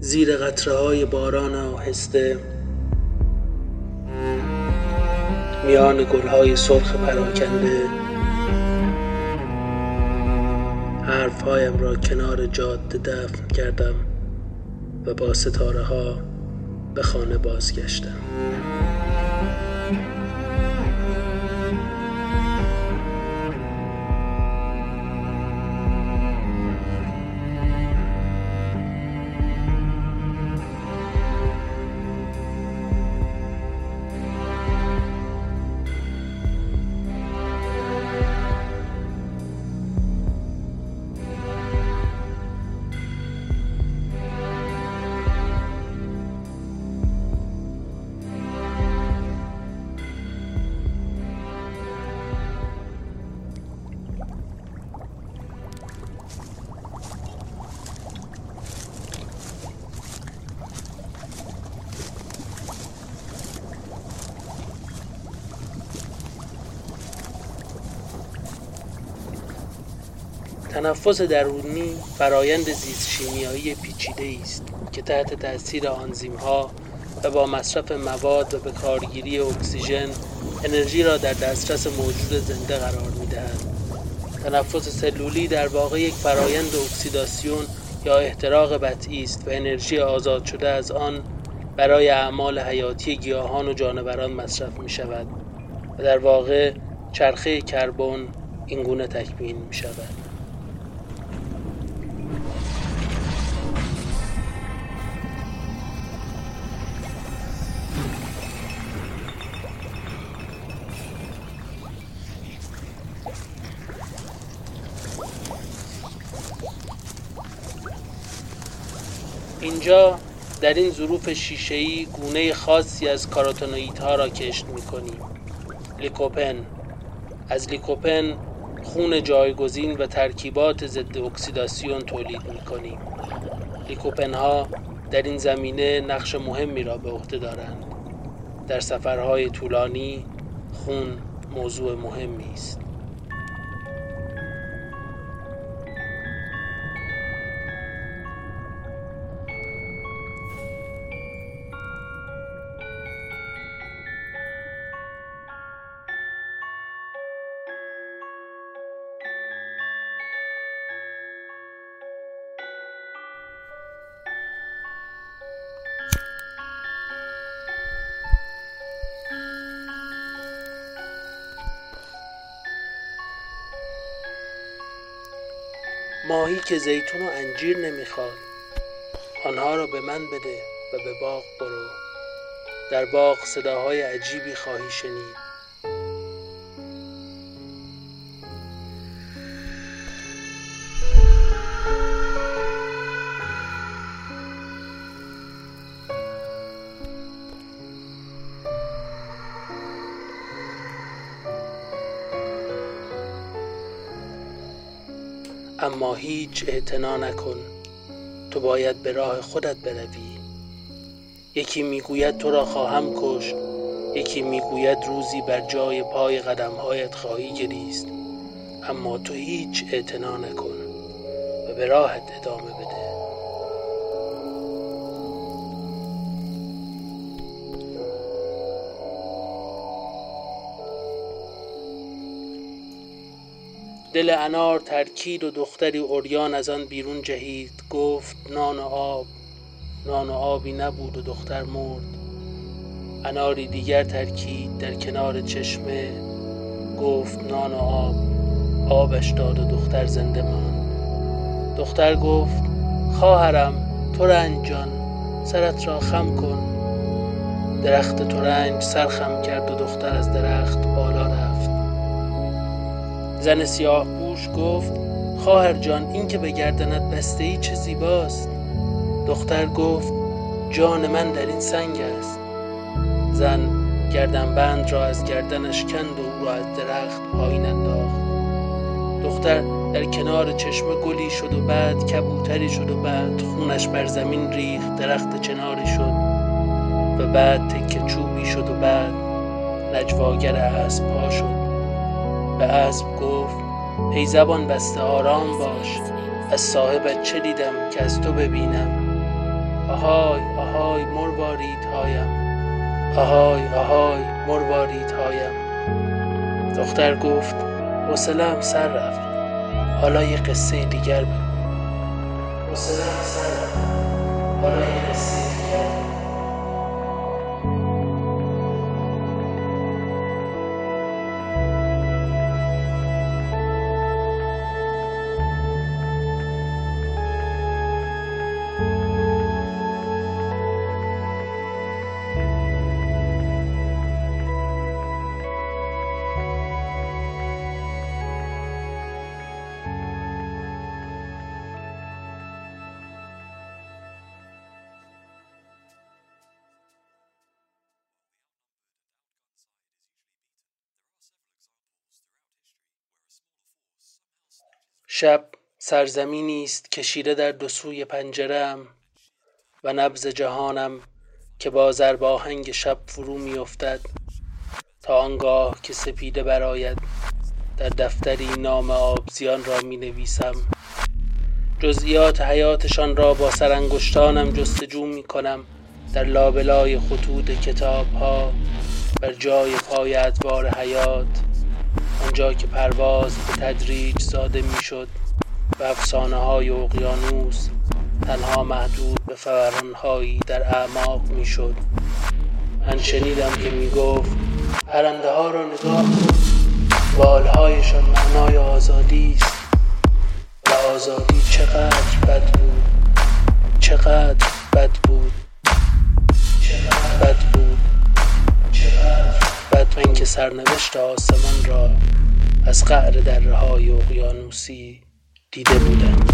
زیر قطره های باران آهسته. میان گلهای سرخ پراکنده. حرفهایم را کنار جاده دفن کردم و با ستاره ها به خانه بازگشتم. تنفس درونی فرایند زیست شیمیایی پیچیده است که تحت تاثیر ها و با مصرف مواد و به کارگیری اکسیژن انرژی را در دسترس موجود زنده قرار می‌دهد. تنفس سلولی در واقع یک فرایند اکسیداسیون یا احتراق بطعی است و انرژی آزاد شده از آن برای اعمال حیاتی گیاهان و جانوران مصرف می شود و در واقع چرخه کربن اینگونه تکمیل می شود اینجا در این ظروف شیشه‌ای گونه خاصی از کاروتونوئیدها را کشت می‌کنیم. لیکوپن از لیکوپن خون جایگزین و ترکیبات ضد اکسیداسیون تولید می‌کنیم. لیکوپن ها در این زمینه نقش مهمی را به عهده دارند. در سفرهای طولانی خون موضوع مهمی است. ماهی که زیتون و انجیر نمی‌خواد. آنها را به من بده و به باغ برو. در باغ صداهای عجیبی خواهی شنید. اما هیچ اعتنا نکن. تو باید به راه خودت بروی. یکی می‌گوید تو را خواهم کشت یکی می‌گوید روزی بر جای پای قدمهایت خواهی گریست. اما تو هیچ اعتنا نکن و به راهت ادامه بده. دل انار ترکید و دختری اوریان از آن بیرون جهید. گفت نان و آب نان و آبی نبود و دختر مرد. اناری دیگر ترکید در کنار چشمه. گفت نان و آب آبش داد و دختر زنده ماند. دختر گفت خواهرم تو رنجان سرت را خم کن. درخت ترنج سرخم کرد و دختر از درخت بالا زن سیاه پوش گفت خواهر جان این که به گردنت بسته ای چه زیباست. دختر گفت جان من در این سنگ است. زن بند را از گردنش کند و او را از درخت پایین انداخت. دختر در کنار چشمه گلی شد و بعد کبوتری شد و بعد خونش بر زمین ریخت درخت چناری شد و بعد تکه چوبی شد و بعد نجواگر اسب پا شد. به اسب گفت ای زبان بسته آرام باش از صاحبت چه دیدم که از تو ببینم؟ آهای آهای مروارید هایم آهای آهای مروارید هایم. دختر گفت حوصله‌ام سر رفت حالا یه قصه دیگر بگو. حوصله‌ام سر رفت حالا یه شب سرزمینی است کشیده در دو سوی پنجره و نبض جهانم که با ضرب آهنگ شب فرو می افتد تا آنگاه که سپیده برآید در دفتری نام آبزیان را می نویسم جزئیات حیاتشان را با سرانگشتانم جستجو می کنم در لابلای خطوط کتاب ها بر جای پای ادوار حیات. آنجا که پرواز به تدریج زاده می‌شد و افسانه های اقیانوس تنها محدود به فورانهایی در اعماق می‌شد. من شنیدم که می‌گفت پرنده ها را نگاه کن. بالهایشان معنای آزادی است. و آزادی چقدر بد بود؟ چقدر بد بود؟ چقدر بد بود؟ چقدر بد؟ من که سرنوشت آسمان را از قعر دره های اقیانوسی دیده بودم.